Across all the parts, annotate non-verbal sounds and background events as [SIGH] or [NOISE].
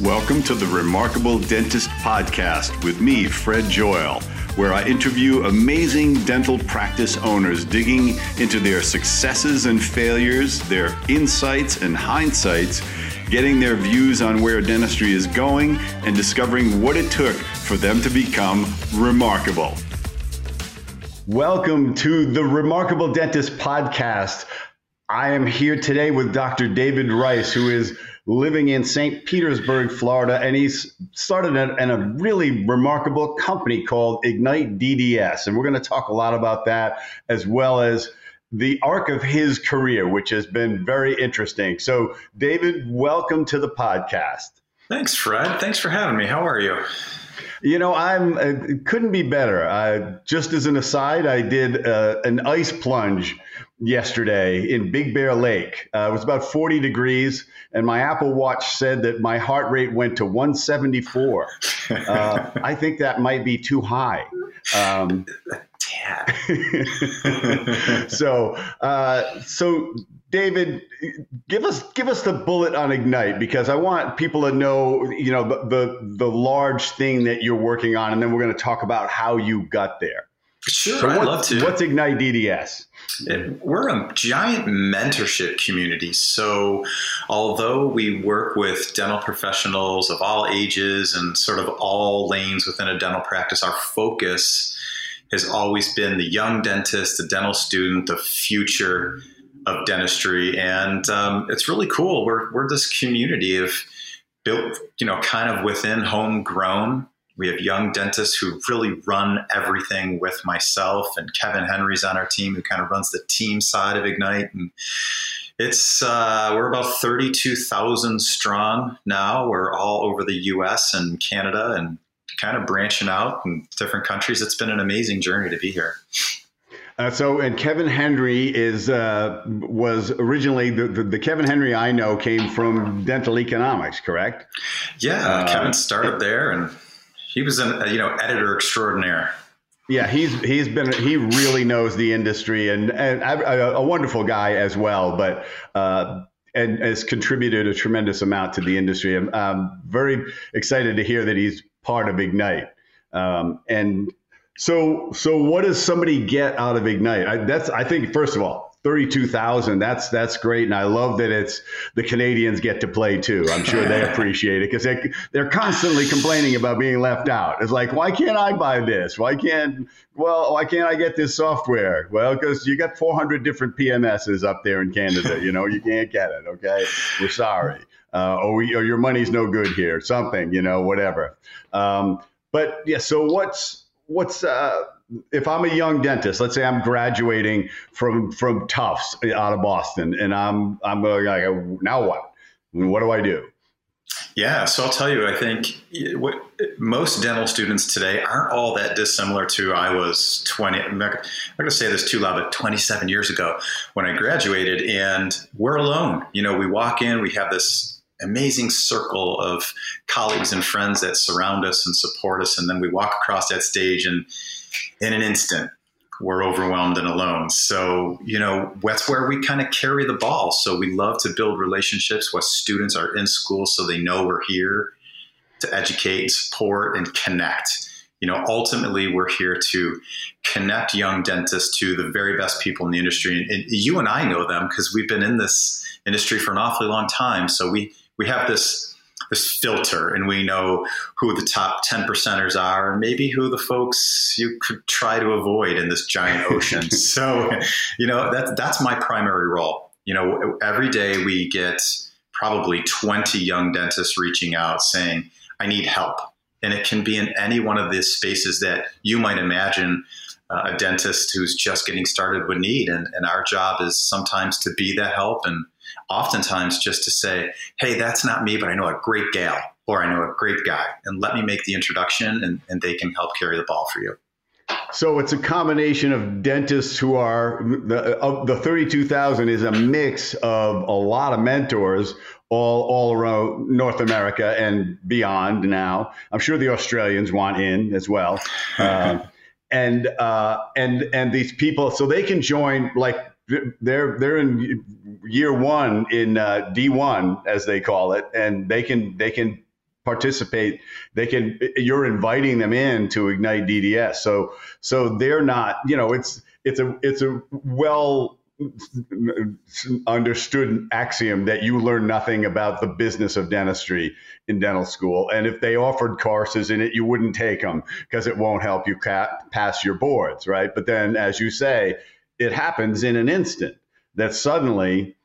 Welcome to the Remarkable Dentist Podcast with me, Fred Joyal, where I interview amazing dental practice owners digging into their successes and failures, their insights and hindsights, getting their views on where dentistry is going, and discovering what it took for them to become remarkable. Welcome to the Remarkable Dentist Podcast. I am here today with Dr. David Rice, who is living in St. Petersburg, Florida, and he's started a, a really remarkable company called Ignite DDS. And we're going to talk a lot about that as well as the arc of his career, which has been very interesting. So, David, welcome to the podcast. Thanks, Fred. Thanks for having me. How are you? You know, I'm uh, couldn't be better. Uh, just as an aside, I did uh, an ice plunge yesterday in Big Bear Lake. Uh, it was about 40 degrees, and my Apple Watch said that my heart rate went to 174. [LAUGHS] Uh, I think that might be too high. Um, [LAUGHS] [LAUGHS] so, uh, so David, give us give us the bullet on Ignite because I want people to know, you know, the the, the large thing that you're working on, and then we're going to talk about how you got there. Sure, so I'd love to. What's Ignite DDS? We're a giant mentorship community. So, although we work with dental professionals of all ages and sort of all lanes within a dental practice, our focus has always been the young dentist, the dental student, the future of dentistry. And um, it's really cool. We're, we're this community of built, you know, kind of within homegrown we have young dentists who really run everything with myself, and Kevin Henry's on our team who kind of runs the team side of Ignite. And it's uh, we're about thirty-two thousand strong now. We're all over the U.S. and Canada, and kind of branching out in different countries. It's been an amazing journey to be here. Uh, so, and Kevin Henry is uh, was originally the, the, the, Kevin Henry I know came from dental economics, correct? Yeah, uh, Kevin started there, and he was an you know editor extraordinaire. Yeah, he's he's been he really knows the industry and, and a, a wonderful guy as well, but. Uh, and has contributed a tremendous amount to the industry. I'm, I'm very excited to hear that he's part of Ignite. Um, and so, so what does somebody get out of Ignite? I, that's I think first of all, 32,000. That's that's great, and I love that it's the Canadians get to play too. I'm sure they [LAUGHS] appreciate it because they they're constantly complaining about being left out. It's like, why can't I buy this? Why can't well, why can't I get this software? Well, because you got 400 different PMSs up there in Canada. You know, you can't get it. Okay, we're sorry. Uh, or, we, or your money's no good here. Something, you know, whatever. Um, but yeah, so what's what's uh, if I'm a young dentist, let's say I'm graduating from from Tufts out of Boston, and I'm I'm going like, now what? What do I do? Yeah, so I'll tell you, I think what, most dental students today aren't all that dissimilar to I was 20. I'm not going to say this too loud, but 27 years ago when I graduated, and we're alone. You know, we walk in, we have this amazing circle of colleagues and friends that surround us and support us, and then we walk across that stage and in an instant we're overwhelmed and alone. So, you know, that's where we kind of carry the ball. So we love to build relationships while students are in school so they know we're here to educate, support, and connect. You know, ultimately, we're here to connect young dentists to the very best people in the industry. And you and I know them because we've been in this industry for an awfully long time. So we we have this this filter and we know who the top 10 percenters are and maybe who the folks you could try to avoid in this giant ocean. [LAUGHS] So you know that's that's my primary role. You know every day we get probably 20 young dentists reaching out saying i need help. And it can be in any one of these spaces that you might imagine uh, a dentist who's just getting started would need. And, and our job is sometimes to be that help and oftentimes just to say, hey, that's not me, but I know a great gal or I know a great guy, and let me make the introduction and, and they can help carry the ball for you. So it's a combination of dentists who are the of the 32,000 is a mix of a lot of mentors all all around North America and beyond now. I'm sure the Australians want in as well. [LAUGHS] Uh, and uh, and and these people so they can join like they're they're in year one in uh, D1 as they call it, and they can they can participate. They can. You're inviting them in to ignite DDS. So so they're not. You know, it's it's a it's a well understood axiom that you learn nothing about the business of dentistry in dental school. And if they offered courses in it, you wouldn't take them because it won't help you pass your boards, right? But then, as you say, it happens in an instant that suddenly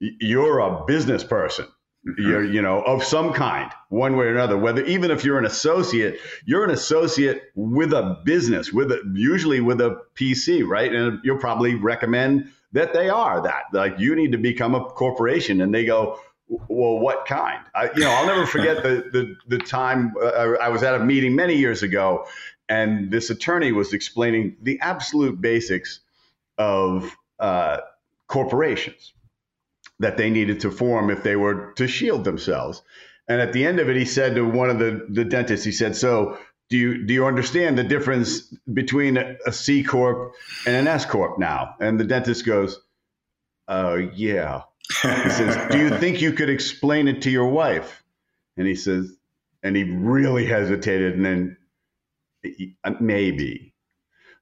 you're a business person Mm-hmm. You're, you know, of some kind, one way or another. Whether even if you're an associate, you're an associate with a business, with a, usually with a PC, right? And you'll probably recommend that they are that. Like you need to become a corporation, and they go, well, what kind? I, you know, I'll never forget [LAUGHS] the the the time uh, I was at a meeting many years ago, and this attorney was explaining the absolute basics of uh, corporations that they needed to form if they were to shield themselves. And at the end of it, he said to one of the, the dentists, he said, So do you do you understand the difference between a C corp and an S corp now? And the dentist goes, "Oh uh, yeah." He says, "Do you think you could explain it to your wife?" And he says, and he really hesitated, and then maybe.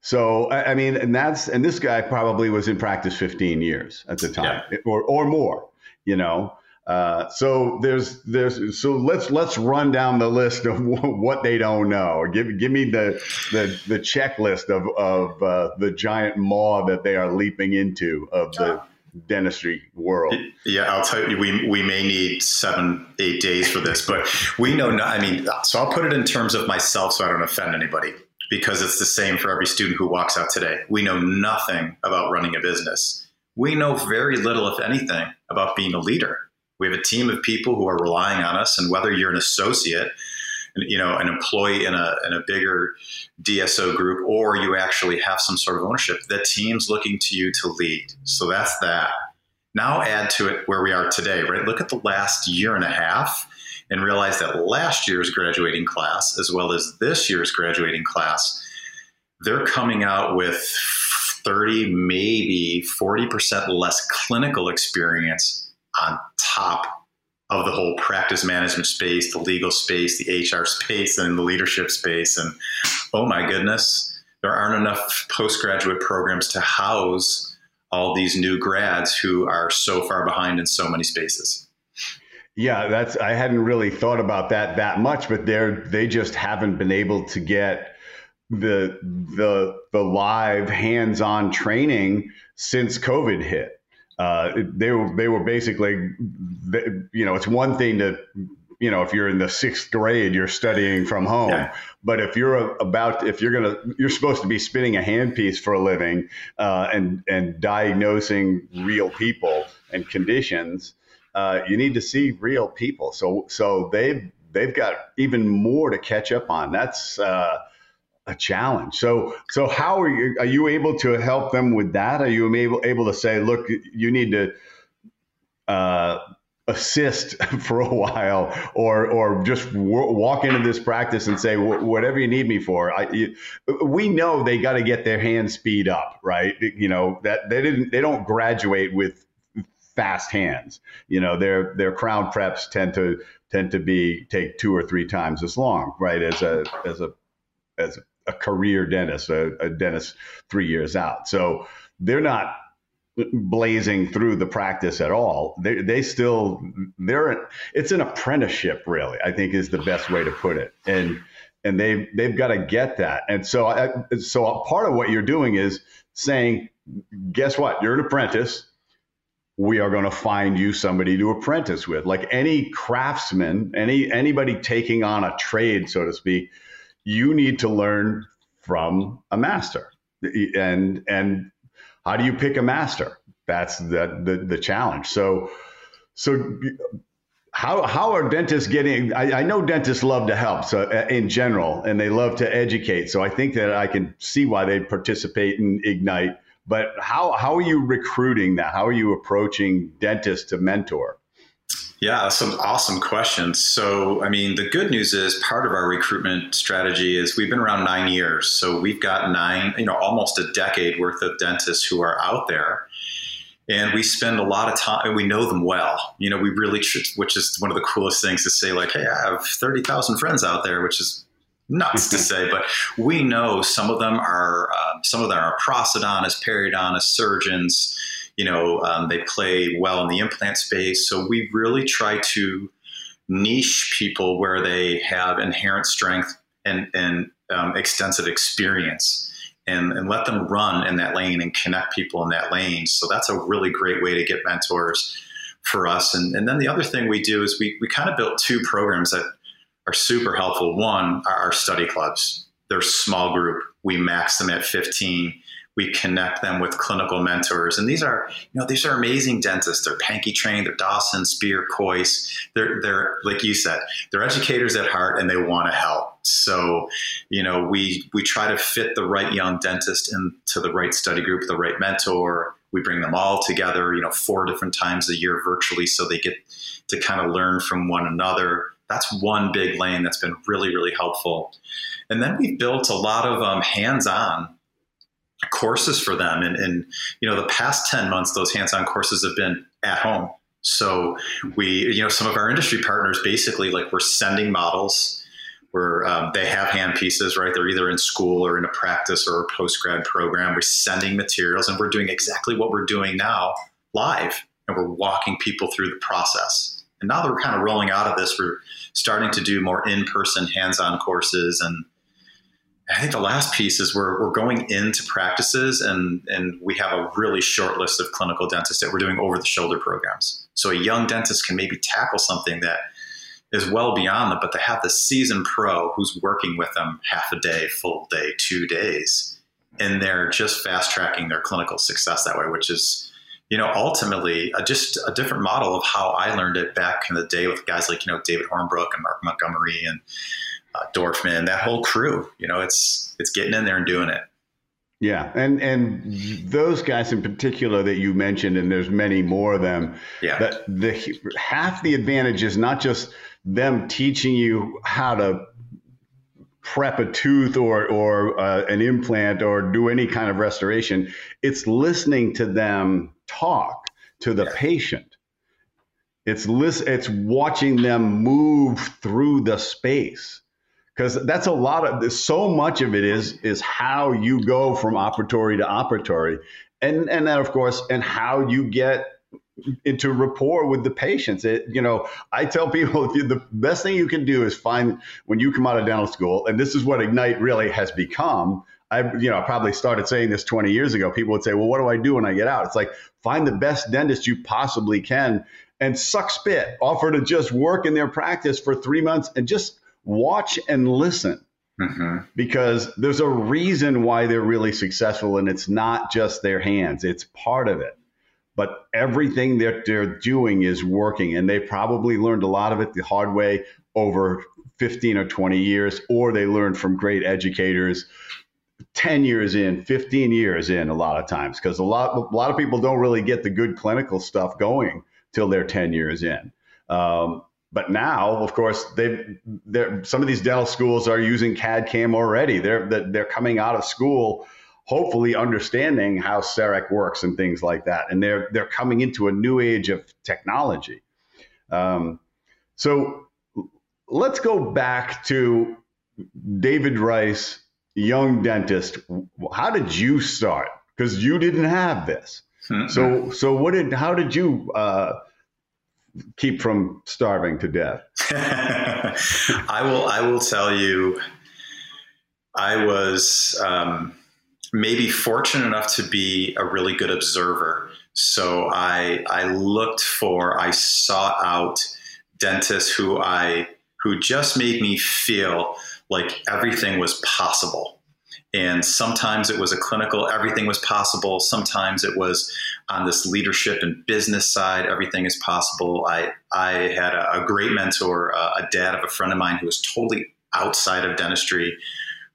So I mean, and that's and this guy probably was in practice 15 years at the time, yeah. or or more, you know. Uh, so there's there's so let's let's run down the list of [LAUGHS] what they don't know. Give give me the the, the checklist of of uh, the giant maw that they are leaping into of the dentistry world. Yeah, I'll tell you, we we may need seven eight days for this, but we know. Not, I mean, so I'll put it in terms of myself, so I don't offend anybody because it's the same for every student who walks out today. We know nothing about running a business. We know very little, if anything, about being a leader. We have a team of people who are relying on us, and whether you're an associate, you know, an employee in a, in a bigger DSO group, or you actually have some sort of ownership, the team's looking to you to lead. So that's that. Now add to it where we are today, right? Look at the last year and a half and realize that last year's graduating class, as well as this year's graduating class, they're coming out with 30, maybe 40% less clinical experience on top of the whole practice management space, the legal space, the HR space, and the leadership space. And oh my goodness, there aren't enough postgraduate programs to house all these new grads who are so far behind in so many spaces. Yeah, that's I hadn't really thought about that that much, but they're they just haven't been able to get the the the live hands-on training since COVID hit. Uh, they were they were basically, you know, it's one thing to, you know, if you're in the sixth grade, you're studying from home. Yeah. But if you're about, if you're gonna, you're supposed to be spinning a handpiece for a living uh, and and diagnosing real people and conditions uh, you need to see real people. So so they've they've got even more to catch up on. That's uh, a challenge. So so how are you are you able to help them with that? Are you able able to say, look, you need to uh, assist [LAUGHS] for a while, or or just w- walk into this practice and say whatever you need me for. I, you, we know they got to get their hand speed up, right? You know that they didn't they don't graduate with fast hands. You know, their their crown preps tend to tend to be take two or three times as long, right? As a as a as a career dentist, a, a dentist three years out. So they're not blazing through the practice at all. They they still they're it's an apprenticeship really. I think is the best way to put it. And and they they've got to get that. And so I, so part of what you're doing is saying, guess what? You're an apprentice we are going to find you somebody to apprentice with. Like any craftsman any anybody taking on a trade so to speak you need to learn from a master. And and how do you pick a master? That's the the, the challenge. So so how, how are dentists getting I, I know dentists love to help so uh, in general and they love to educate. So i think that i can see why they participate in ignite but how how are you recruiting that? How are you approaching dentists to mentor? Yeah, some awesome questions. So, I mean, the good news is part of our recruitment strategy is we've been around nine years. So we've got nine, you know, almost a decade worth of dentists who are out there. and we spend a lot of time and we know them well you know we really which is one of the coolest things to say like hey i have 30000 friends out there which is nuts to say but we know some of them are uh, some of them are prosthodontists periodontists surgeons you know um, they play well in the implant space so we really try to niche people where they have inherent strength and, and um, extensive experience and, and let them run in that lane and connect people in that lane. So that's a really great way to get mentors for us. And, and then the other thing we do is we, we kind of built two programs that are super helpful. One are our study clubs. They're small group. We max them at 15 we connect them with clinical mentors. And these are, you know, these are amazing dentists. They're Pankey trained, they're Dawson, Spear, Kois. They're, they're, like you said, they're educators at heart and they want to help. So, you know, we, we try to fit the right young dentist into the right study group, the right mentor. We bring them all together, you know, four different times a year virtually so they get to kind of learn from one another. That's one big lane that's been really, really helpful. And then we've built a lot of um, hands on courses for them. And, and, you know, the past 10 months, those hands-on courses have been at home. So we, you know, some of our industry partners basically like we're sending models where um, they have hand pieces, right? They're either in school or in a practice or a post grad program. We're sending materials and we're doing exactly what we're doing now live and we're walking people through the process. And now that we're kind of rolling out of this, we're starting to do more in person hands on courses and I think the last piece is we're, we're going into practices and, and we have a really short list of clinical dentists that we're doing over the shoulder programs. So a young dentist can maybe tackle something that is well beyond them, but they have the seasoned pro who's working with them half a day, full day, two days, and they're just fast tracking their clinical success that way, which is, you know, ultimately a, just a different model of how I learned it back in the day with guys like, you know, David Hornbrook and Mark Montgomery and uh, Dorfman, that whole crew. You know, it's it's getting in there and doing it. Yeah, and and those guys in particular that you mentioned, and there's many more of them. Yeah, that the half the advantage is not just them teaching you how to prep a tooth or or uh, an implant or do any kind of restoration. It's listening to them talk to the yeah. patient. It's list, It's watching them move through the space because that's a lot of so much of it is is how you go from operatory to operatory and and then of course and how you get into rapport with the patients. It, you know i tell people [LAUGHS] the best thing you can do is find when you come out of dental school and this is what ignite really has become. I you know probably started saying this 20 years ago. People would say well what do i do when i get out? It's like find the best dentist you possibly can and suck spit. Offer to just work in their practice for three months and just watch and listen. Mm-hmm. because there's a reason why they're really successful and it's not just their hands, it's part of it. But everything that they're doing is working, and they probably learned a lot of it the hard way over 15 or 20 years, or they learned from great educators 10 years in, 15 years in, a lot of times, because a lot, a lot of people don't really get the good clinical stuff going till they're 10 years in. Um, but now, of course, they some of these dental schools are using CAD CAM already. They're they're coming out of school, hopefully understanding how CEREC works and things like that, and they're they're coming into a new age of technology. Um, so let's go back to David Rice, young dentist. How did you start? Because you didn't have this. Mm-hmm. So so what did how did you uh, keep from starving to death? [LAUGHS] I will. I will tell you. I was um, maybe fortunate enough to be a really good observer. So I I looked for. I sought out dentists who I who just made me feel like everything was possible and sometimes it was a clinical, everything was possible. Sometimes it was on this leadership and business side, everything is possible. I, I had a, a great mentor, uh, a dad of a friend of mine who was totally outside of dentistry,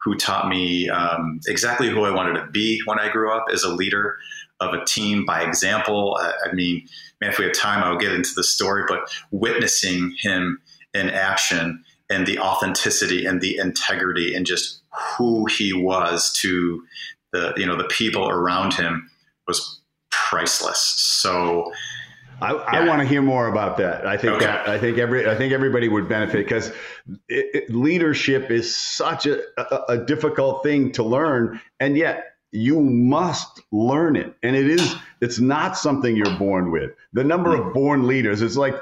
who taught me um, exactly who I wanted to be when I grew up as a leader of a team by example. I, I mean, man, if we have time, I'll get into the story, but witnessing him in action and the authenticity and the integrity and just who he was to the you know the people around him was priceless. So I, yeah. I want to hear more about that. I think okay. that I think every I think everybody would benefit because leadership is such a, a, a difficult thing to learn, and yet you must learn it and it is it's not something you're born with the number of born leaders is like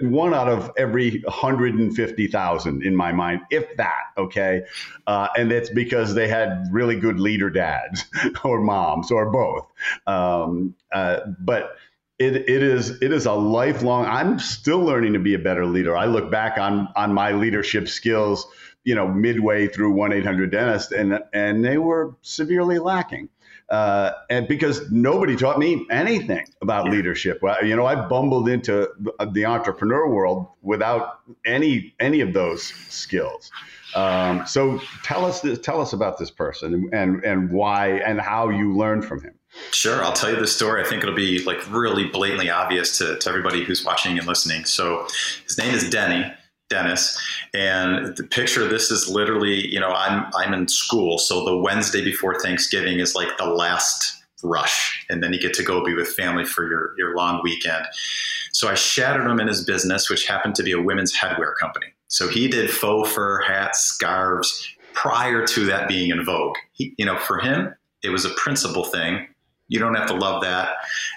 one out of every 150000 in my mind if that okay uh, and it's because they had really good leader dads [LAUGHS] or moms or both um, uh, but it, it is it is a lifelong i'm still learning to be a better leader. I look back on on my leadership skills you know midway through 1-800-dentist and and they were severely lacking. Uh, and because nobody taught me anything about yeah. leadership. Well, you know i bumbled into the entrepreneur world without any any of those skills. Um, so tell us tell us about this person and and why and how you learned from him Sure, I'll tell you the story. I think it'll be like really blatantly obvious to, to everybody who's watching and listening. So his name is Denny. Dennis. And the picture this is literally, you know, I'm I'm in school, so the Wednesday before Thanksgiving is like the last rush, and then you get to go be with family for your your long weekend. So I shadowed him in his business, which happened to be a women's headwear company. So he did faux fur hats, scarves prior to that being in vogue. He, you know, for him, it was a principle thing. You don't have to love that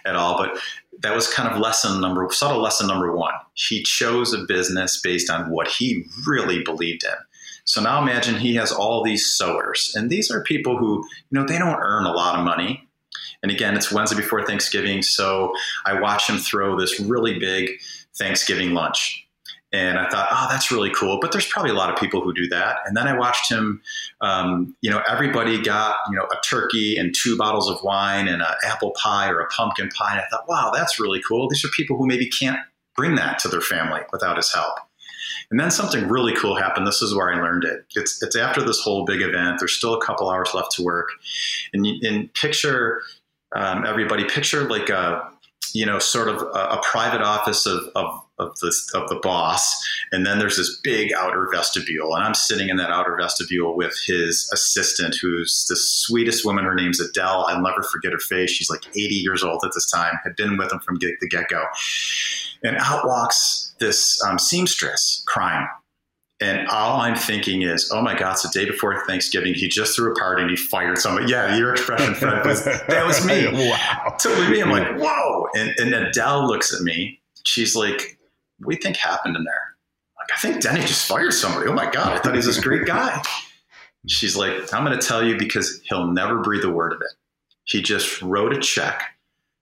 at all, but that was kind of lesson number subtle lesson number one. He chose a business based on what he really believed in. So now imagine he has all these sewers, and these are people who, you know, they don't earn a lot of money. And again, it's Wednesday before Thanksgiving, so I watch him throw this really big Thanksgiving lunch. And I thought, oh, that's really cool. But there's probably a lot of people who do that. And then I watched him, um, you know, everybody got, you know, a turkey and two bottles of wine and an apple pie or a pumpkin pie. And I thought, wow, that's really cool. These are people who maybe can't bring that to their family without his help. And then something really cool happened. This is where I learned it. It's, it's after this whole big event. There's still a couple hours left to work. And, and picture um, everybody, picture like a, you know, sort of a, a private office of, of of the of the boss, and then there's this big outer vestibule, and I'm sitting in that outer vestibule with his assistant, who's the sweetest woman. Her name's Adele. I'll never forget her face. She's like 80 years old at this time. Had been with him from the get go, and out walks this um, seamstress crying. And all I'm thinking is, oh my God, it's the day before Thanksgiving. He just threw a party and he fired somebody. Yeah, your expression, Fred, was, that was me. [LAUGHS] wow. Totally me. I'm like, whoa. And, and Adele looks at me. She's like, what do you think happened in there? Like, I think Denny just fired somebody. Oh my God, I thought he was this great guy. She's like, I'm going to tell you because he'll never breathe a word of it. He just wrote a check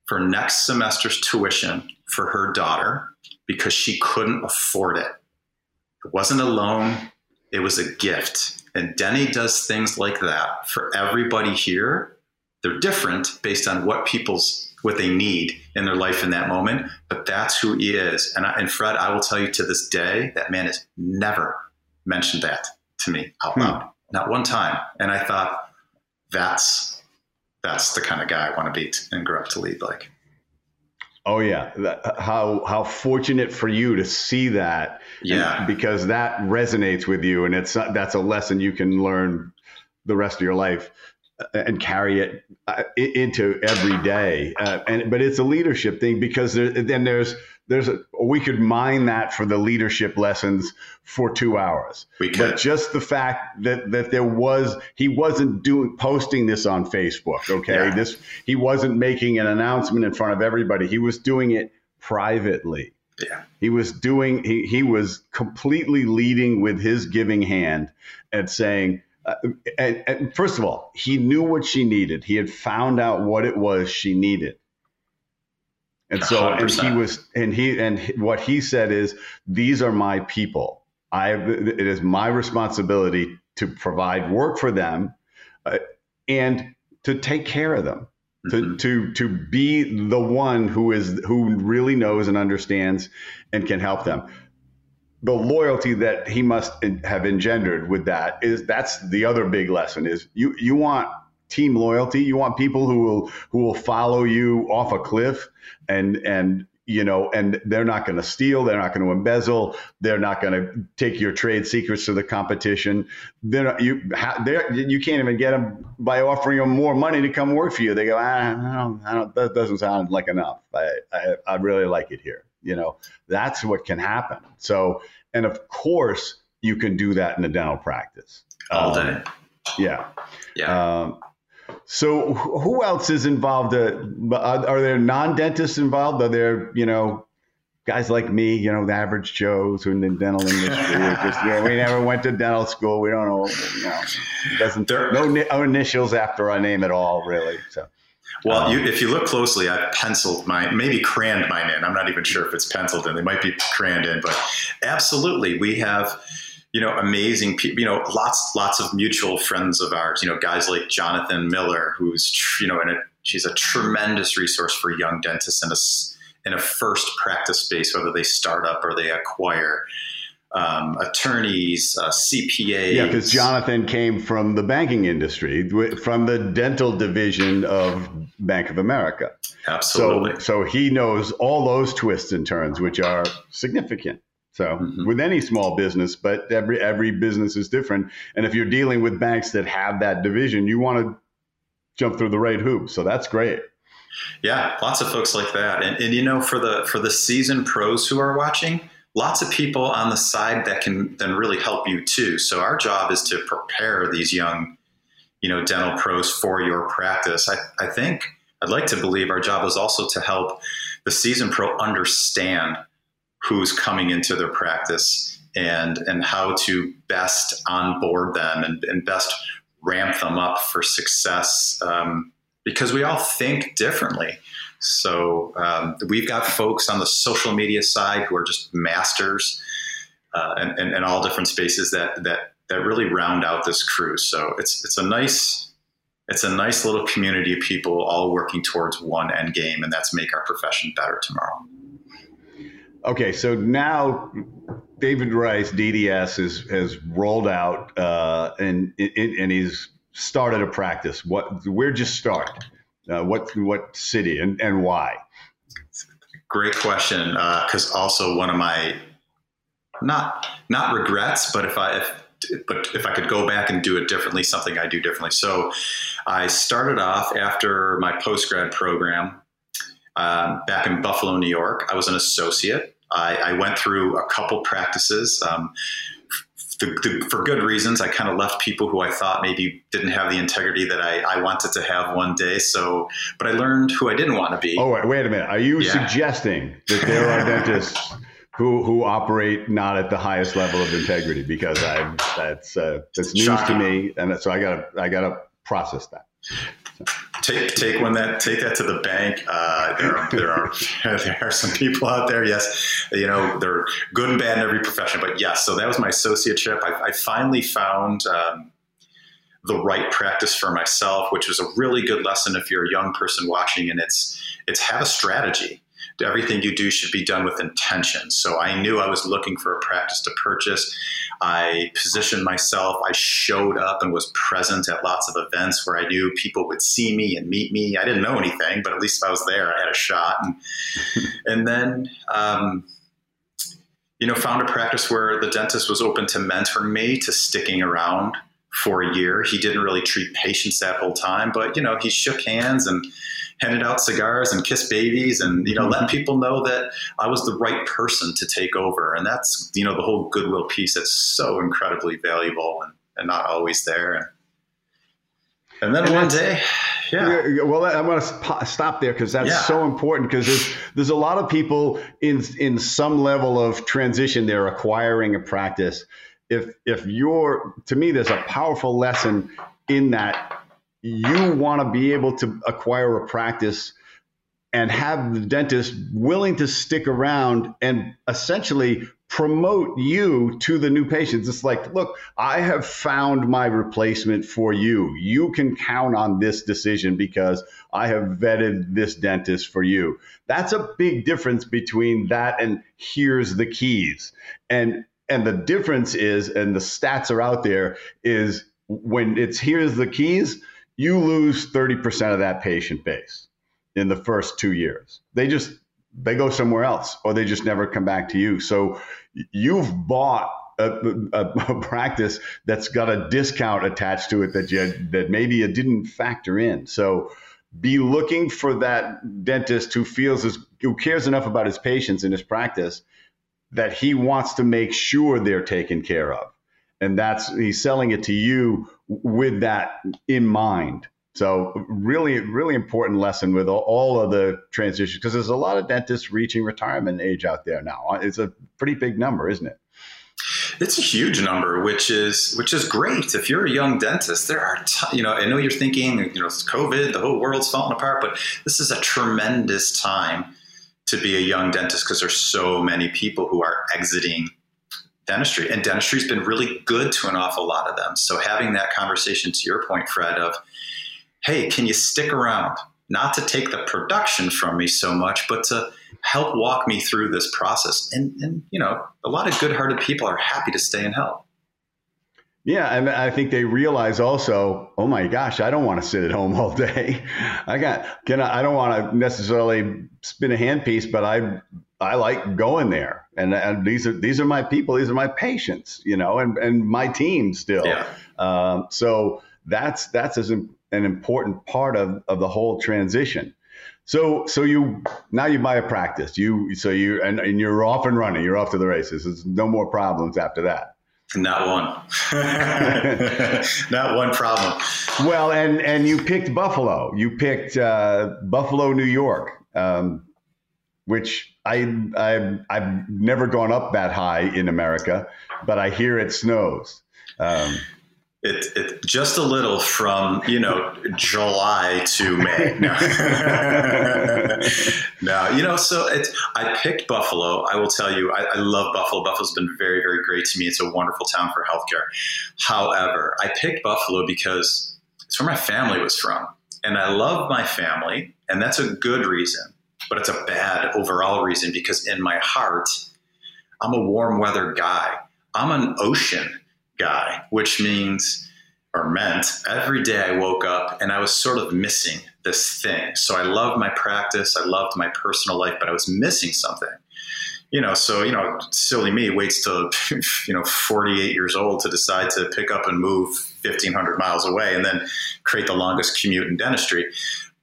for next semester's tuition for her daughter because she couldn't afford it. It wasn't a loan, it was a gift. And Denny does things like that for everybody here. They're different based on what people's what they need in their life in that moment. But that's who he is. And, I, and Fred, I will tell you to this day, that man has never mentioned that to me out hmm. loud, not one time. And I thought, that's that's the kind of guy I want to be and grow up to lead like. Oh yeah, how how fortunate for you to see that. Yeah, because that resonates with you, and it's that's a lesson you can learn the rest of your life and carry it uh, into every day. Uh, and but it's a leadership thing because there, then there's there's a, we could mine that for the leadership lessons for two hours. But just the fact that that there was he wasn't doing posting this on Facebook. Okay, yeah. this he wasn't making an announcement in front of everybody. He was doing it privately. Yeah. He was doing he he was completely leading with his giving hand and saying uh, and, and first of all, he knew what she needed. He had found out what it was she needed. And so, 100%. and he was, and he, and what he said is, these are my people. I, it is my responsibility to provide work for them, uh, and to take care of them. To mm-hmm. to to be the one who is who really knows and understands and can help them. The loyalty that he must have engendered with that is that's the other big lesson is you you want team loyalty. You want people who will who will follow you off a cliff and and you know, and they're not going to steal, they're not going to embezzle, they're not going to take your trade secrets to the competition. They're not, you they're, you can't even get them by offering them more money to come work for you. They go, ah, I don't, I don't, that doesn't sound like enough. I, I, I really like it here. You know, that's what can happen. So, and of course, you can do that in a dental practice all day. Um, yeah. Yeah. Um, so who else is involved? Uh, are there non-dentists involved? Are there, you know, guys like me, you know, the average Joes who in the dental industry? just, you know, we never went to dental school. We don't know, you know, doesn't there, no, initials after our name at all, really. So. Well, um, you, if you look closely, I've penciled mine, maybe crayoned mine in. I'm not even sure if it's penciled in. They might be crayoned in, but absolutely, we have you know, amazing people, you know, lots, lots of mutual friends of ours, you know, guys like Jonathan Miller, who's, you know, in a, she's a tremendous resource for young dentists in a, in a first practice space, whether they start up or they acquire. Um, attorneys, uh, CPAs. Yeah, because Jonathan came from the banking industry, from the dental division of Bank of America. Absolutely. So, so he knows all those twists and turns, which are significant. So mm-hmm. with any small business, but every every business is different. And if you're dealing with banks that have that division, you want to jump through the right hoops. So that's great. Yeah, lots of folks like that. And, and you know, for the for the seasoned pros who are watching, lots of people on the side that can then really help you too. So our job is to prepare these young, you know, dental pros for your practice. I, I think I'd like to believe our job is also to help the seasoned pro understand who's coming into their practice and and how to best onboard them and, and best ramp them up for success um, because we all think differently. So um, we've got folks on the social media side who are just masters uh, and, and, and, all different spaces that that that really round out this crew. So it's it's a nice it's a nice little community of people all working towards one end game, and that's make our profession better tomorrow. Okay, so now David Rice DDS is, has rolled out uh, and and he's started a practice. What where'd you start? Uh, what what city and, and why? Great question. Because uh, also one of my not not regrets, but if I if but if I could go back and do it differently, something I do differently. So I started off after my post grad program um, back in Buffalo, New York. I was an associate. I, I went through a couple practices. Um, the, the, for good reasons, I kind of left people who I thought maybe didn't have the integrity that I, I, wanted to have one day. So, but I learned who I didn't want to be. Oh, wait, wait a minute. Are you yeah. suggesting that there are dentists [LAUGHS] who who operate not at the highest level of integrity? Because I that's uh, that's news Shocking. to me, and so I gotta I gotta process that take take one that take that to the bank. Uh, there are there are [LAUGHS] there are some people out there. Yes, you know they're good and bad in every profession, but yes. So that was my associateship. I, I finally found. Um, the right practice for myself, which was a really good lesson if you're a young person watching, and it's it's have a strategy everything you do should be done with intention. So I knew I was looking for a practice to purchase. I positioned myself. I showed up and was present at lots of events where I knew people would see me and meet me. I didn't know anything, but at least if I was there, I had a shot. And, [LAUGHS] and then, um, you know, found a practice where the dentist was open to mentoring me, to sticking around for a year. He didn't really treat patients that whole time, but, you know, he shook hands and handed out cigars and kissed babies and you know letting mm-hmm. people know that I was the right person to take over and that's you know the whole goodwill piece that's so incredibly valuable and, and not always there and, and then and one day yeah. Well, I want to stop there because that's yeah. so important because there's there's a lot of people in in some level of transition. They're acquiring a practice. If if you're to me, there's a powerful lesson in that you want to be able to acquire a practice and have the dentist willing to stick around and essentially promote you to the new patients. It's like, look, I have found my replacement for you. You can count on this decision because I have vetted this dentist for you. That's a big difference between that and here's the keys. And and the difference is and the stats are out there is when it's here's the keys, you lose 30% of that patient base in the first two years. They just they go somewhere else or they just never come back to you. So you've bought a, a, a, practice that's got a discount attached to it that you that maybe you didn't factor in. So be looking for that dentist who feels as who cares enough about his patients in his practice that he wants to make sure they're taken care of. And that's he's selling it to you with that in mind. So really, really important lesson with all of the transitions because there's a lot of dentists reaching retirement age out there now. It's a pretty big number, isn't it? It's a huge number, which is which is great. If you're a young dentist, there are t- you know I know you're thinking you know it's COVID, the whole world's falling apart, but this is a tremendous time to be a young dentist because there's so many people who are exiting dentistry, and dentistry's been really good to an awful lot of them. So having that conversation, to your point, Fred, of hey, can you stick around? Not to take the production from me so much, but to help walk me through this process. And, and you know, a lot of good-hearted people are happy to stay and help. Yeah, and I think they realize also, oh my gosh, I don't want to sit at home [LAUGHS] all day. I got can I, I don't want to necessarily spin a handpiece, but I I like going there, and, and these are these are my people, these are my patients, you know, and and my team still. Yeah. Um, so that's that's as an important part of of the whole transition. So so you now you buy a practice. You so you and, and you're off and running. You're off to the races. There's no more problems after that. Not one. [LAUGHS] Not one problem. Well, and and you picked Buffalo. You picked uh, Buffalo, New York, um, which I, I I've never gone up that high in America, but I hear it snows. Um, it, it just a little from you know July to May. [LAUGHS] No, [LAUGHS] no you know. So it's I picked Buffalo. I will tell you, I, I, love Buffalo. Buffalo's been very very great to me. It's a wonderful town for healthcare. However, I picked Buffalo because it's where my family was from, and I love my family, and that's a good reason. But it's a bad overall reason because in my heart, I'm a warm weather guy. I'm an ocean guy, which means or meant every day I woke up and I was sort of missing this thing. So I loved my practice, I loved my personal life, but I was missing something. You know, so you know, silly me waits till [LAUGHS] you know 48 years old to decide to pick up and move 1,500 miles away, and then create the longest commute in dentistry.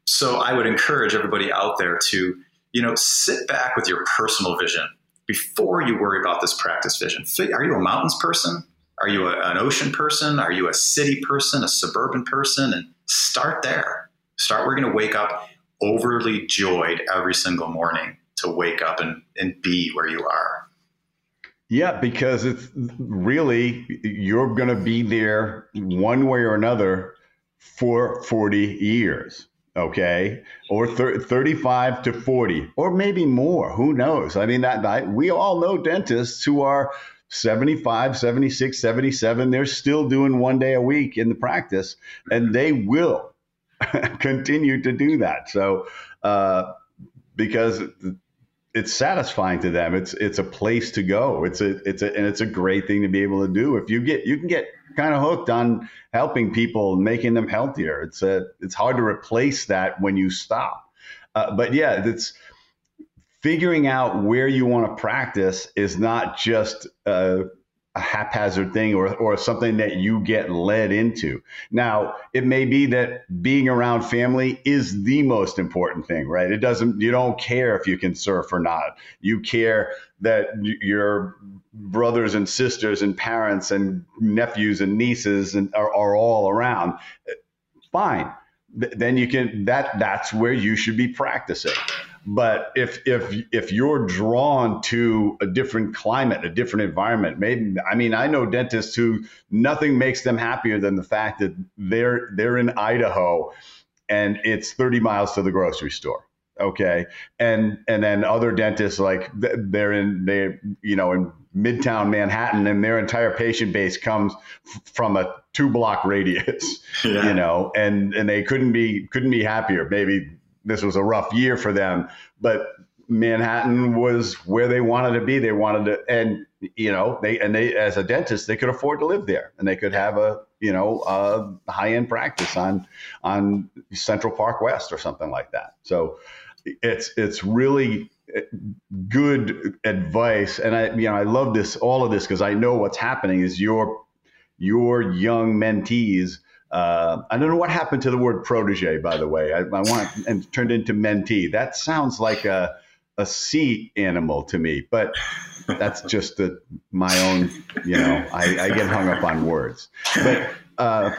So I would encourage everybody out there to you know sit back with your personal vision before you worry about this practice vision. Are you a mountains person? Are you a, an ocean person? Are you a city person, a suburban person? And start there. Start we're going to wake up overly joyed every single morning to wake up and, and be where you are. Yeah, because it's really, you're going to be there one way or another for 40 years okay or 35 to 40 or maybe more who knows i mean that, that we all know dentists who are 75, 76, 77, they're still doing one day a week in the practice, and they will [LAUGHS] continue to do that. So, uh, because it's satisfying to them, it's it's a place to go. It's a it's a and it's a great thing to be able to do. If you get you can get kind of hooked on helping people, making them healthier. It's a it's hard to replace that when you stop. Uh, but yeah, it's figuring out where you want to practice is not just a, a, haphazard thing or, or something that you get led into. Now, it may be that being around family is the most important thing, right? It doesn't, you don't care if you can surf or not. You care that your brothers and sisters and parents and nephews and nieces and are, are all around. Fine. Then you can, that, that's where you should be practicing. But if if if you're drawn to a different climate, a different environment, maybe I mean I know dentists who nothing makes them happier than the fact that they're they're in Idaho and it's 30 miles to the grocery store okay? And and then other dentists like they're in they you know in midtown manhattan and their entire patient base comes f- from a two block radius yeah. you know? And and they couldn't be couldn't be happier. Maybe this was a rough year for them, but Manhattan was where they wanted to be. They wanted to, and you know, they and they as a dentist, they could afford to live there, and they could have a you know a high end practice on on Central Park West or something like that. So it's it's really eh, good advice, and I you know I love this all of this because I know what's happening is your your young mentees. Uh, I don't know what happened to the word protege, by the way. I, I want and [LAUGHS] turned into mentee. That sounds like a a sea animal to me, but that's just the, my own. You know, I, I get hung up on words, but uh,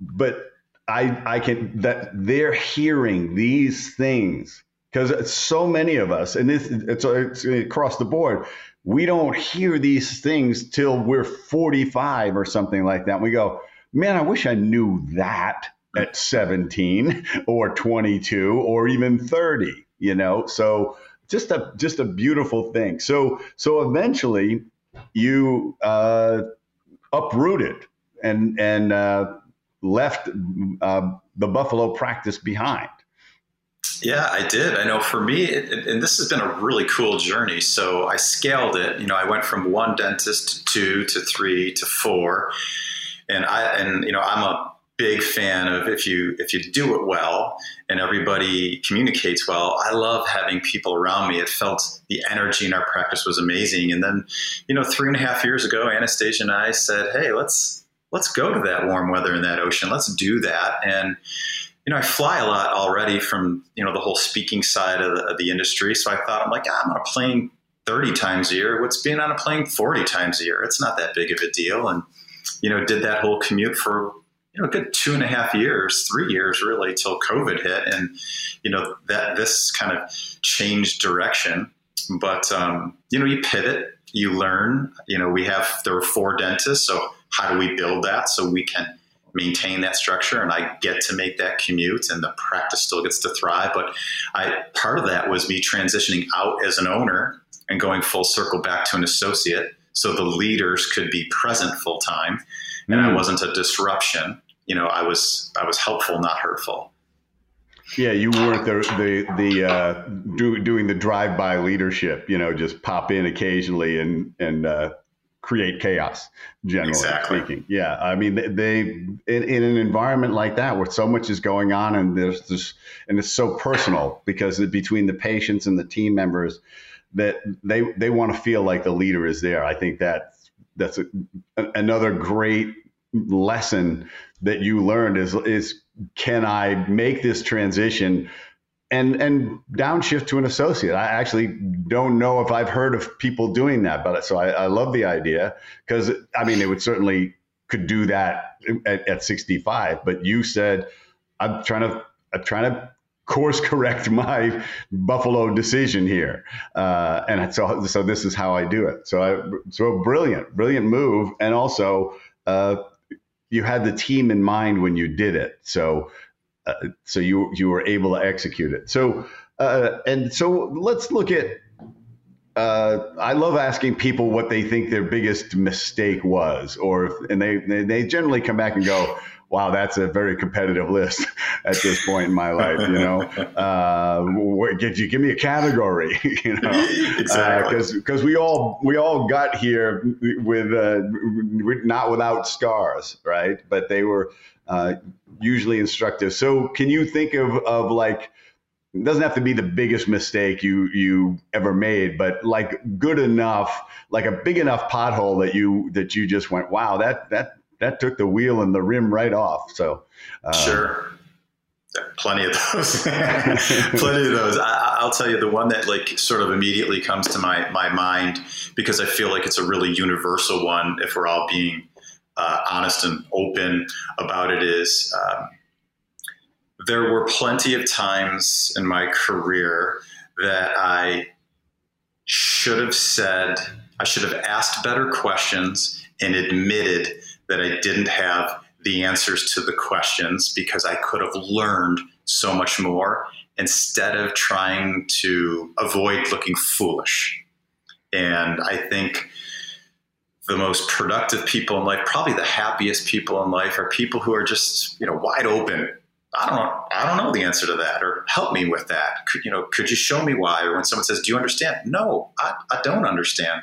but I I can that they're hearing these things because so many of us, and this it's, it's across the board, we don't hear these things till we're 45 or something like that. And we go, man, I wish I knew that at 17 or 22 or even 30, you know? So just a, just a beautiful thing. So, so eventually you, uh, uprooted and, and, uh, left, uh, the Buffalo practice behind. Yeah, I did. I know for me, it, it, and this has been a really cool journey. So I scaled it. You know, I went from one dentist to two to three to four, and I and you know I'm a big fan of if you if you do it well and everybody communicates well. I love having people around me. It felt the energy in our practice was amazing. And then, you know, three and a half years ago, Anastasia and I said, "Hey, let's let's go to that warm weather in that ocean. Let's do that." And you know, I fly a lot already from, you know, the whole speaking side of the, of the industry. So I thought, I'm like, ah, I'm on a plane 30 times a year. What's being on a plane 40 times a year? It's not that big of a deal. And, you know, did that whole commute for, you know, a good two and a half years, three years really, till COVID hit. And, you know, that this kind of changed direction. But, um, you know, you pivot, you learn. You know, we have, there were four dentists. So how do we build that so we can, maintain that structure and I get to make that commute and the practice still gets to thrive. But I part of that was me transitioning out as an owner and going full circle back to an associate so the leaders could be present full time and mm. I wasn't a disruption. You know, I was I was helpful, not hurtful. Yeah, you weren't the the the uh, do, doing the drive by leadership. You know, just pop in occasionally and and uh, create chaos generally exactly. speaking yeah i mean they, they in, in, an environment like that where so much is going on and there's this and it's so personal because between the patients and the team members that they they want to feel like the leader is there i think that that's a, another great lesson that you learned is is can i make this transition and and downshift to an associate. I actually don't know if I've heard of people doing that, but so I, I love the idea because I mean it would certainly could do that at, at 65. But you said I'm trying to I'm trying to course correct my Buffalo decision here, uh, and so so this is how I do it. So I so brilliant, brilliant move, and also. Uh, you had the team in mind when you did it. So uh, so you you were able to execute it. So uh, and so let's look at. Uh, I love asking people what they think their biggest mistake was, or if, and they, they they generally come back and go, "Wow, that's a very competitive list [LAUGHS] at this point in my life." You know, [LAUGHS] uh, could you give me a category? [LAUGHS] you know, exactly because uh, because we all we all got here with uh, not without scars, right? But they were uh, usually instructive. So, can you think of of like it doesn't have to be the biggest mistake you you ever made, but like good enough, like a big enough pothole that you that you just went, wow, that that that took the wheel and the rim right off. So, uh, sure. Plenty of those. [LAUGHS] [LAUGHS] Plenty of those. I, will tell you the one that like sort of immediately comes to my my mind because I feel like it's a really universal one. If we're all being uh, honest and open about it is um, there were plenty of times in my career that I should have said, I should have asked better questions and admitted that I didn't have the answers to the questions because I could have learned so much more instead of trying to avoid looking foolish. And I think the most productive people in life, probably the happiest people in life, are people who are just you know wide open. I don't know. I don't know the answer to that, or help me with that. Could, you know, could you show me why? Or when someone says, "Do you understand?" No, I, I don't understand.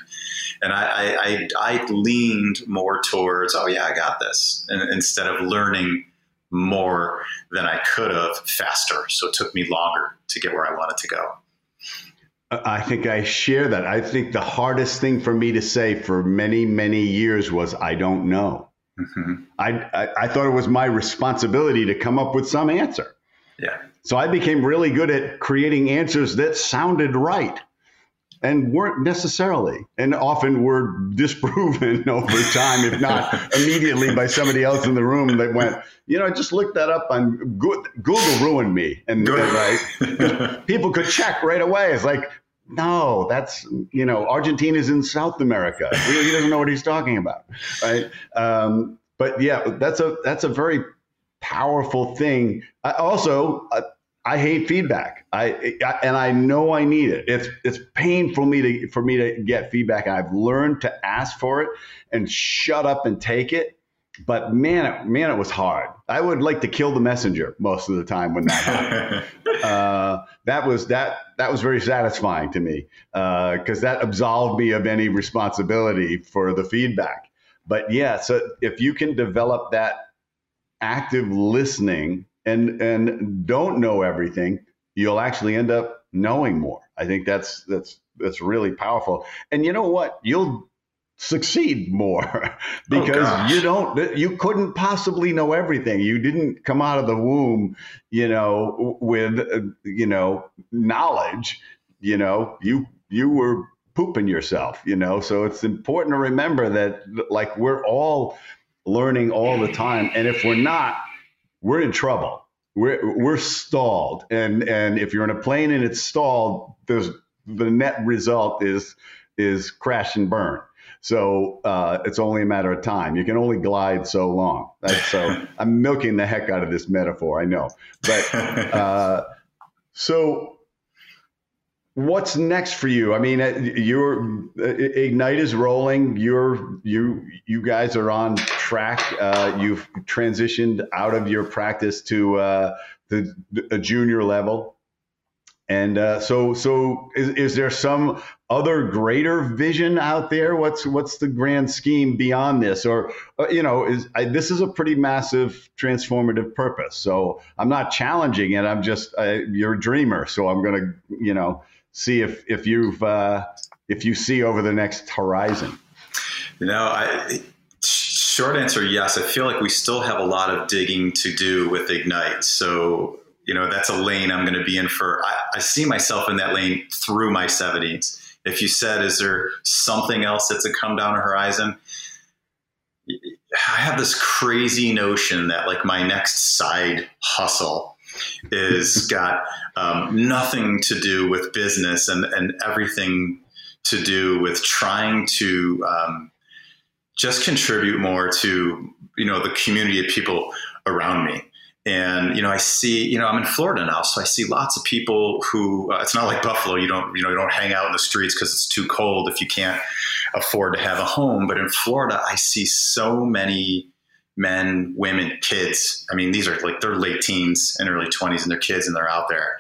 And I, I, I, leaned more towards, "Oh yeah, I got this," and, instead of learning more than I could have faster. So it took me longer to get where I wanted to go. I think I share that. I think the hardest thing for me to say for many, many years was I don't know. Mm-hmm. I, I, I thought it was my responsibility to come up with some answer. Yeah. So I became really good at creating answers that sounded right and weren't necessarily, and often were disproven [LAUGHS] over time, if not [LAUGHS] immediately by somebody else in the room that went, you know, I just looked that up on Google ruined me. And, right, [LAUGHS] people could check right away. It's like, no, that's you know, Argentina's in South America. He doesn't know what he's talking about, right? Um, but yeah, that's a that's a very powerful thing. I also, I, I hate feedback. I, I, and I know I need it. It's it's painful me to for me to get feedback. I've learned to ask for it and shut up and take it. But man, it, man, it was hard. I would like to kill the messenger most of the time when that happened. [LAUGHS] uh, that was that that was very satisfying to me because uh, that absolved me of any responsibility for the feedback. But yeah, so if you can develop that active listening and and don't know everything, you'll actually end up knowing more. I think that's that's that's really powerful. And you know what? You'll succeed more [LAUGHS] because oh, you don't you couldn't possibly know everything. You didn't come out of the womb you know with uh, you know knowledge you know you you were pooping yourself you know? So it's important to remember that like we're all learning all the time and if we're not we're in trouble. We're we're stalled and and if you're in a plane and it's stalled there's the net result is is crash and burn so uh, it's only a matter of time. You can only glide so long. That's, so [LAUGHS] I'm milking the heck out of this metaphor, I know. But uh, so what's next for you? I mean, uh, your uh, Ignite is rolling. You're you you guys are on track. Uh, you've transitioned out of your practice to uh, the a junior level. And uh, so, so is, is there some other greater vision out there? What's what's the grand scheme beyond this? Or uh, you know, is I, this is a pretty massive transformative purpose. So I'm not challenging it. I'm just uh, you're a dreamer. So I'm to you know see if if you've uh, if you see over the next horizon. You know, I short answer yes. I feel like we still have a lot of digging to do with Ignite. So you know that's a lane I'm going to be in for. I, I, see myself in that lane through my 70s. If you said, "Is there something else that's a come down the horizon?" I have this crazy notion that like my next side hustle is [LAUGHS] got um, nothing to do with business and and everything to do with trying to um, just contribute more to you know the community of people around me and you know i see you know i'm in florida now so i see lots of people who uh, it's not like buffalo you don't you know you don't hang out in the streets because it's too cold if you can't afford to have a home but in florida i see so many men women kids. I mean these are like they're late teens and early 20s and they're kids and they're out there.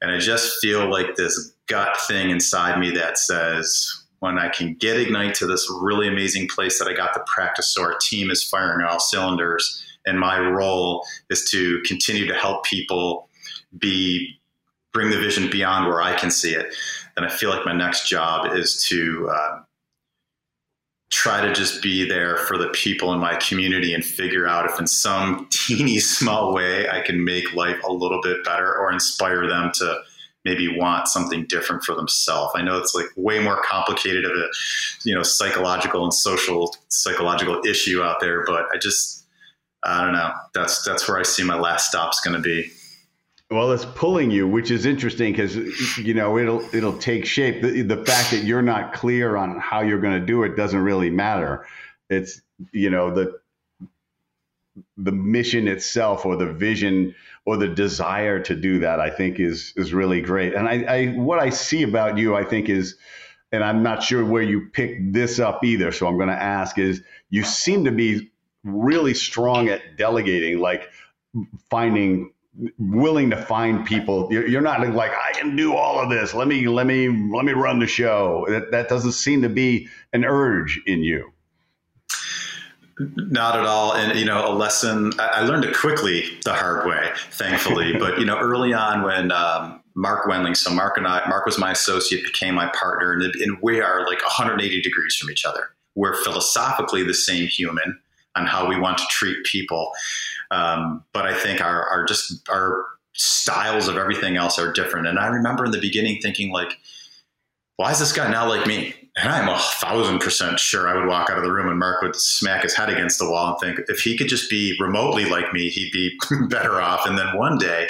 And i just feel like this gut thing inside me that says when i can get ignite to this really amazing place that i got to practice so our team is firing all cylinders and my role is to continue to help people be bring the vision beyond where I can see it. And I feel like my next job is to uh, try to just be there for the people in my community and figure out if in some [LAUGHS] teeny small way I can make life a little bit better or inspire them to maybe want something different for themselves. I know it's like way more complicated of a, you know, psychological and social psychological issue out there, but I just I don't know. That's that's where I see my last stop's going to be. Well, it's pulling you, which is interesting because you know it'll it'll take shape. The, the fact that you're not clear on how you're going to do it doesn't really matter. It's you know the the mission itself or the vision or the desire to do that. I think is is really great. And I, I what I see about you, I think is, and I'm not sure where you picked this up either. So I'm going to ask: is you seem to be really strong at delegating, like finding willing to find people. You're, not like I can do all of this. Let me let me let me run the show. That that doesn't seem to be an urge in you. Not at all. And, you know, a lesson, I learned it quickly the hard way, thankfully. [LAUGHS] but, you know, early on when um, Mark Wendling, so Mark and I, Mark was my associate, became my partner, and, and we are like 180 degrees from each other. We're philosophically the same human on how we want to treat people. Um, but I think our, our just our styles of everything else are different. And I remember in the beginning thinking like, why is this guy not like me? And I'm a thousand percent sure I would walk out of the room and Mark would smack his head against the wall and think if he could just be remotely like me, he'd be [LAUGHS] better off. And then one day,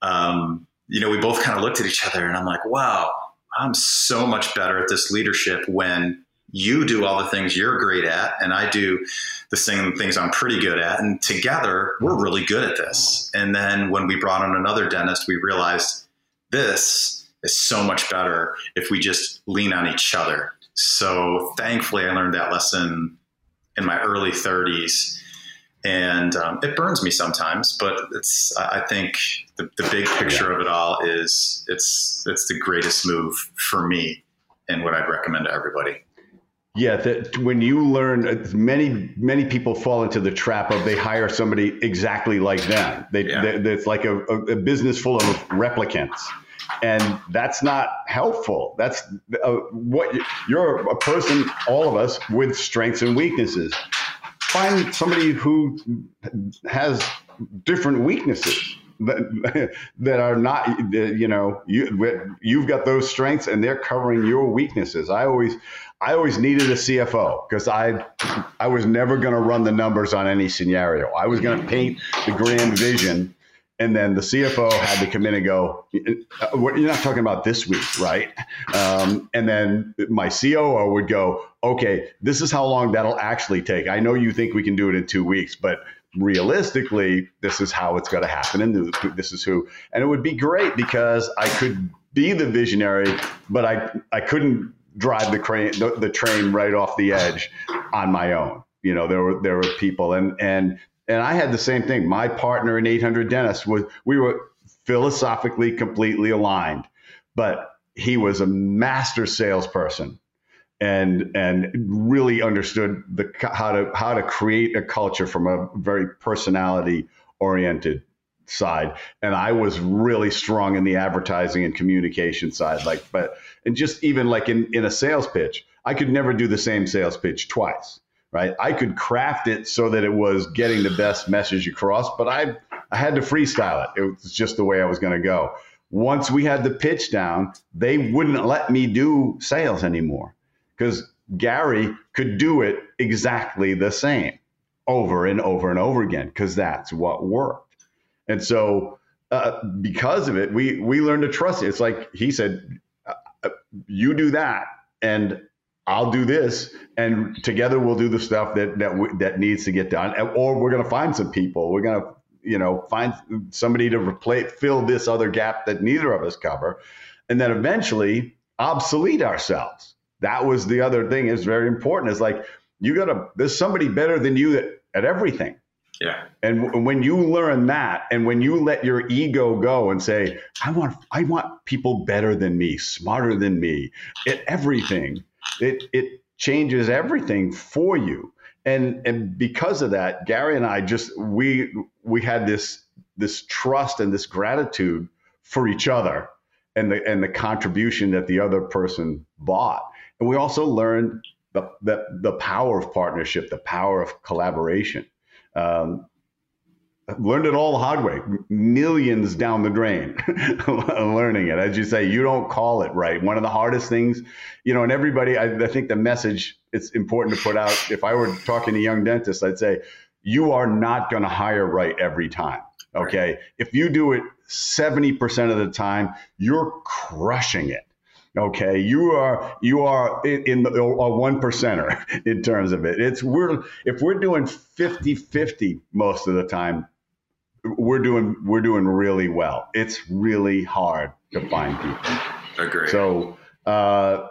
um, you know, we both kind of looked at each other and I'm like, wow, I'm so much better at this leadership when you do all the things you're great at and I do the same things I'm pretty good at. And together we're really good at this. And then when we brought on another dentist, we realized this is so much better if we just lean on each other. So thankfully, I learned that lesson in my early 30s, and um, it burns me sometimes. But it's I think the, the big picture of it all is it's it's the greatest move for me, and what I'd recommend to everybody. Yeah, that when you learn, many many people fall into the trap of they hire somebody exactly like them. They, yeah. they it's like a, a business full of replicants and that's not helpful. That's uh, what you're a person, all of us, with strengths and weaknesses. Find somebody who has different weaknesses that, [LAUGHS] that are not, you know, you you've got those strengths and they're covering your weaknesses. I always, I always needed a CFO because I, I was never going to run the numbers on any scenario. I was going to paint the grand vision and then the CFO had to come in and go, uh, "You're not talking about this week, right?" Um, and then my COO would go, "Okay, this is how long that'll actually take. I know you think we can do it in two weeks, but realistically, this is how it's going to happen, and this is who." And it would be great because I could be the visionary, but I I couldn't drive the crane the, the train right off the edge on my own. You know, there were there were people, and and and I had the same thing. My partner in 800 Dentists was we were philosophically completely aligned, but he was a master salesperson and and really understood the how to how to create a culture from a very personality oriented side and i was really strong in the advertising and communication side like but and just even like in in a sales pitch i could never do the same sales pitch twice right? I could craft it so that it was getting the best message across, but I I had to freestyle it. It was just the way I was going to go. Once we had the pitch down, they wouldn't let me do sales anymore because Gary could do it exactly the same over and over and over again because that's what worked. And so, uh, because of it, we we learned to trust it. It's like he said, uh, uh "You do that, and I'll do this, and together we'll do the stuff that that w- that needs to get done. Or we're going to find some people. We're going to you know find somebody to replace fill this other gap that neither of us cover, and then eventually obsolete ourselves. That was the other thing. is very important. Is like you got to. There's somebody better than you at, at everything. Yeah. And when you learn that, and when you let your ego go and say, "I want, I want people better than me, smarter than me, at everything," it it changes everything for you. And and because of that, Gary and I just we we had this this trust and this gratitude for each other and the and the contribution that the other person bought. And we also learned the the, the power of partnership, the power of collaboration. Um, learned it all the hard way millions down the drain [LAUGHS] learning it. As you say you don't call it right. One of the hardest things you know and everybody I, I, think the message it's important to put out if i were talking to young dentists i'd say you are not going to hire right every time okay? Right. if you do it 70% of the time you're crushing it okay you are you are in, in the, a one percenter [LAUGHS] in terms of it it's we're if we're doing 50 50 most of the time we're doing we're doing really well. It's really hard to find people. Agree. So uh,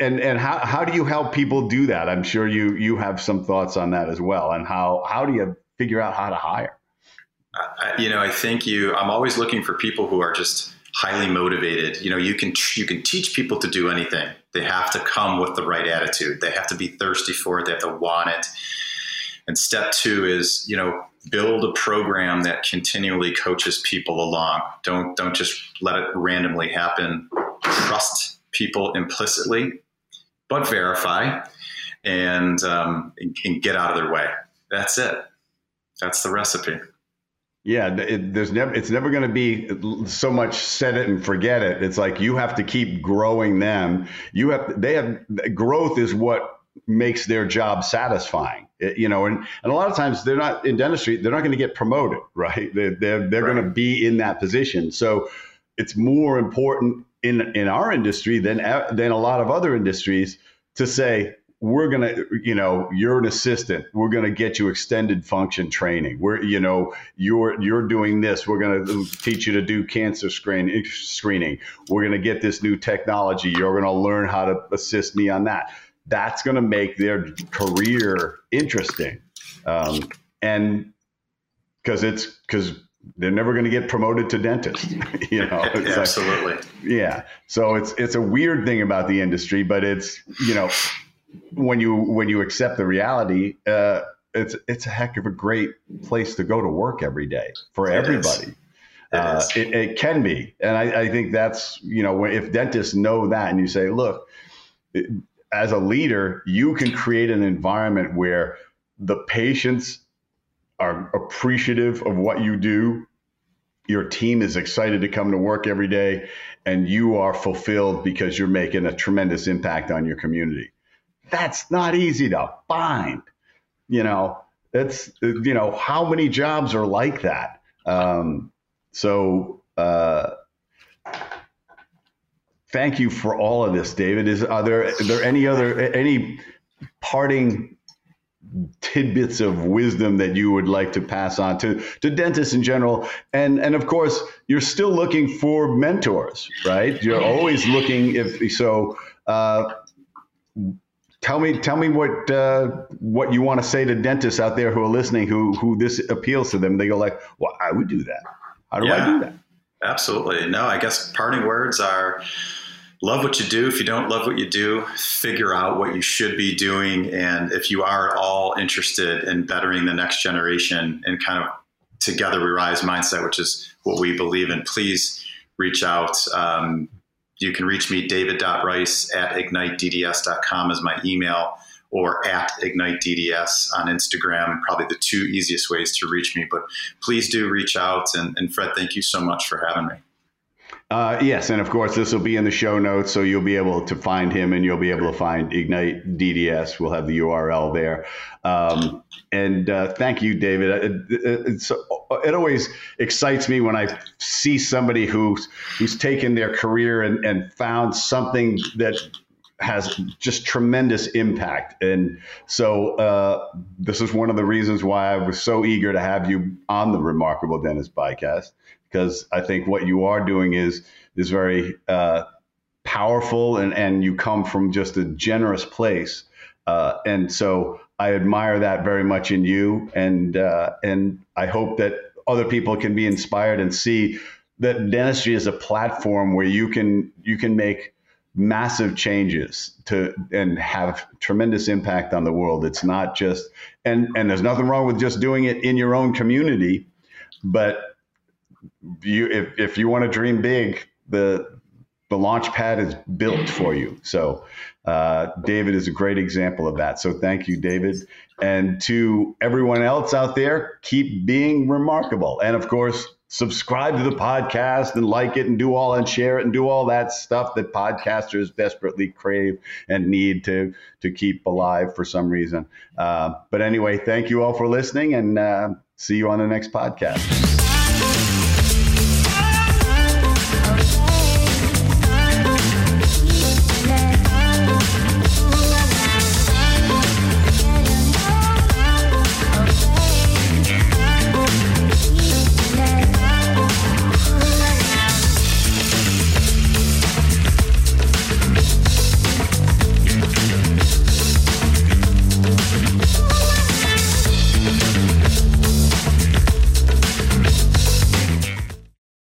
and and how, how do you help people do that? I'm sure you you have some thoughts on that as well. And how how do you figure out how to hire? Uh, you know, I think you. I'm always looking for people who are just highly motivated. You know, you can you can teach people to do anything. They have to come with the right attitude. They have to be thirsty for it. They have to want it And step two is, you know, build a program that continually coaches people along. Don't don't just let it randomly happen. Trust people implicitly, but verify and, um, and get out of their way. That's it. That's the recipe. Yeah, it, there's never it's never going to be so much set it and forget it. It's like you have to keep growing them. You have they have growth is what makes their job satisfying. It, you know, and, and a lot of times they're not in dentistry, they're not going to get promoted, [LAUGHS] right? They're they're, they're right. going to be in that position. So it's more important in in our industry than uh, than a lot of other industries to say we're going to you know you're an assistant. We're going to get you extended function training. We're you know you're you're doing this. We're going to teach you to do cancer screen, screening. We're going to get this new technology. You're going to learn how to assist me on that. That's going to make their career interesting. Um, and because it's because they're never going to get promoted to dentist [LAUGHS] you know? [LAUGHS] Absolutely like, yeah. So it's it's a weird thing about the industry but it's you know when you when you accept the reality, uh, it's it's a heck of a great place to go to work every day for it everybody. It, uh, it, it, can be, and I, I, think that's you know if dentists know that, and you say, look, as a leader, you can create an environment where the patients are appreciative of what you do. Your team is excited to come to work every day, and you are fulfilled because you're making a tremendous impact on your community. That's not easy to find. You know, it's, you know, how many jobs are like that? Um, so, uh, thank you for all of this, David. Is are there are there any other any parting tidbits of wisdom that you would like to pass on to to dentists in general? And and of course, you're still looking for mentors, right? You're always looking if so. Uh, tell me tell me what uh, what you want to say to dentists out there who are listening who who this appeals to them. They go like well i would do that. How do yeah, i do that? Absolutely. No i guess parting words are love what you do. If you don't love what you do figure out what you should be doing. And if you are at all interested in bettering the next generation and kind of together we rise mindset which is what we believe in please reach out um, you can reach me, david.rice at ignitedds.com is my email or at ignitedds on Instagram, probably the two easiest ways to reach me. But please do reach out. And, and Fred, thank you so much for having me. Uh, yes, and of course this will be in the show notes, so you'll be able to find him, and you'll be able to find Ignite DDS. We'll have the URL there. Um, and uh, thank you, David. It, it, always excites me when I see somebody who's who's taken their career and, and found something that has just tremendous impact. And so uh, this is one of the reasons why I was so eager to have you on the Remarkable Dentist podcast because I think what you are doing is is very uh, powerful and and you come from just a generous place. Uh, and so I admire that very much in you, and uh, and I hope that other people can be inspired and see that dentistry is a platform where you can you can make massive changes to and have tremendous impact on the world. It's not just and and there's nothing wrong with just doing it in your own community, but you if, if you want to dream big, the the launch pad is built for you. So uh, David is a great example of that. So thank you, David. And to everyone else out there, keep being remarkable. And of course, subscribe to the podcast and like it and do all and share it and do all that stuff that podcasters desperately crave and need to to keep alive for some reason. Uh, but anyway, thank you all for listening and uh, see you on the next podcast.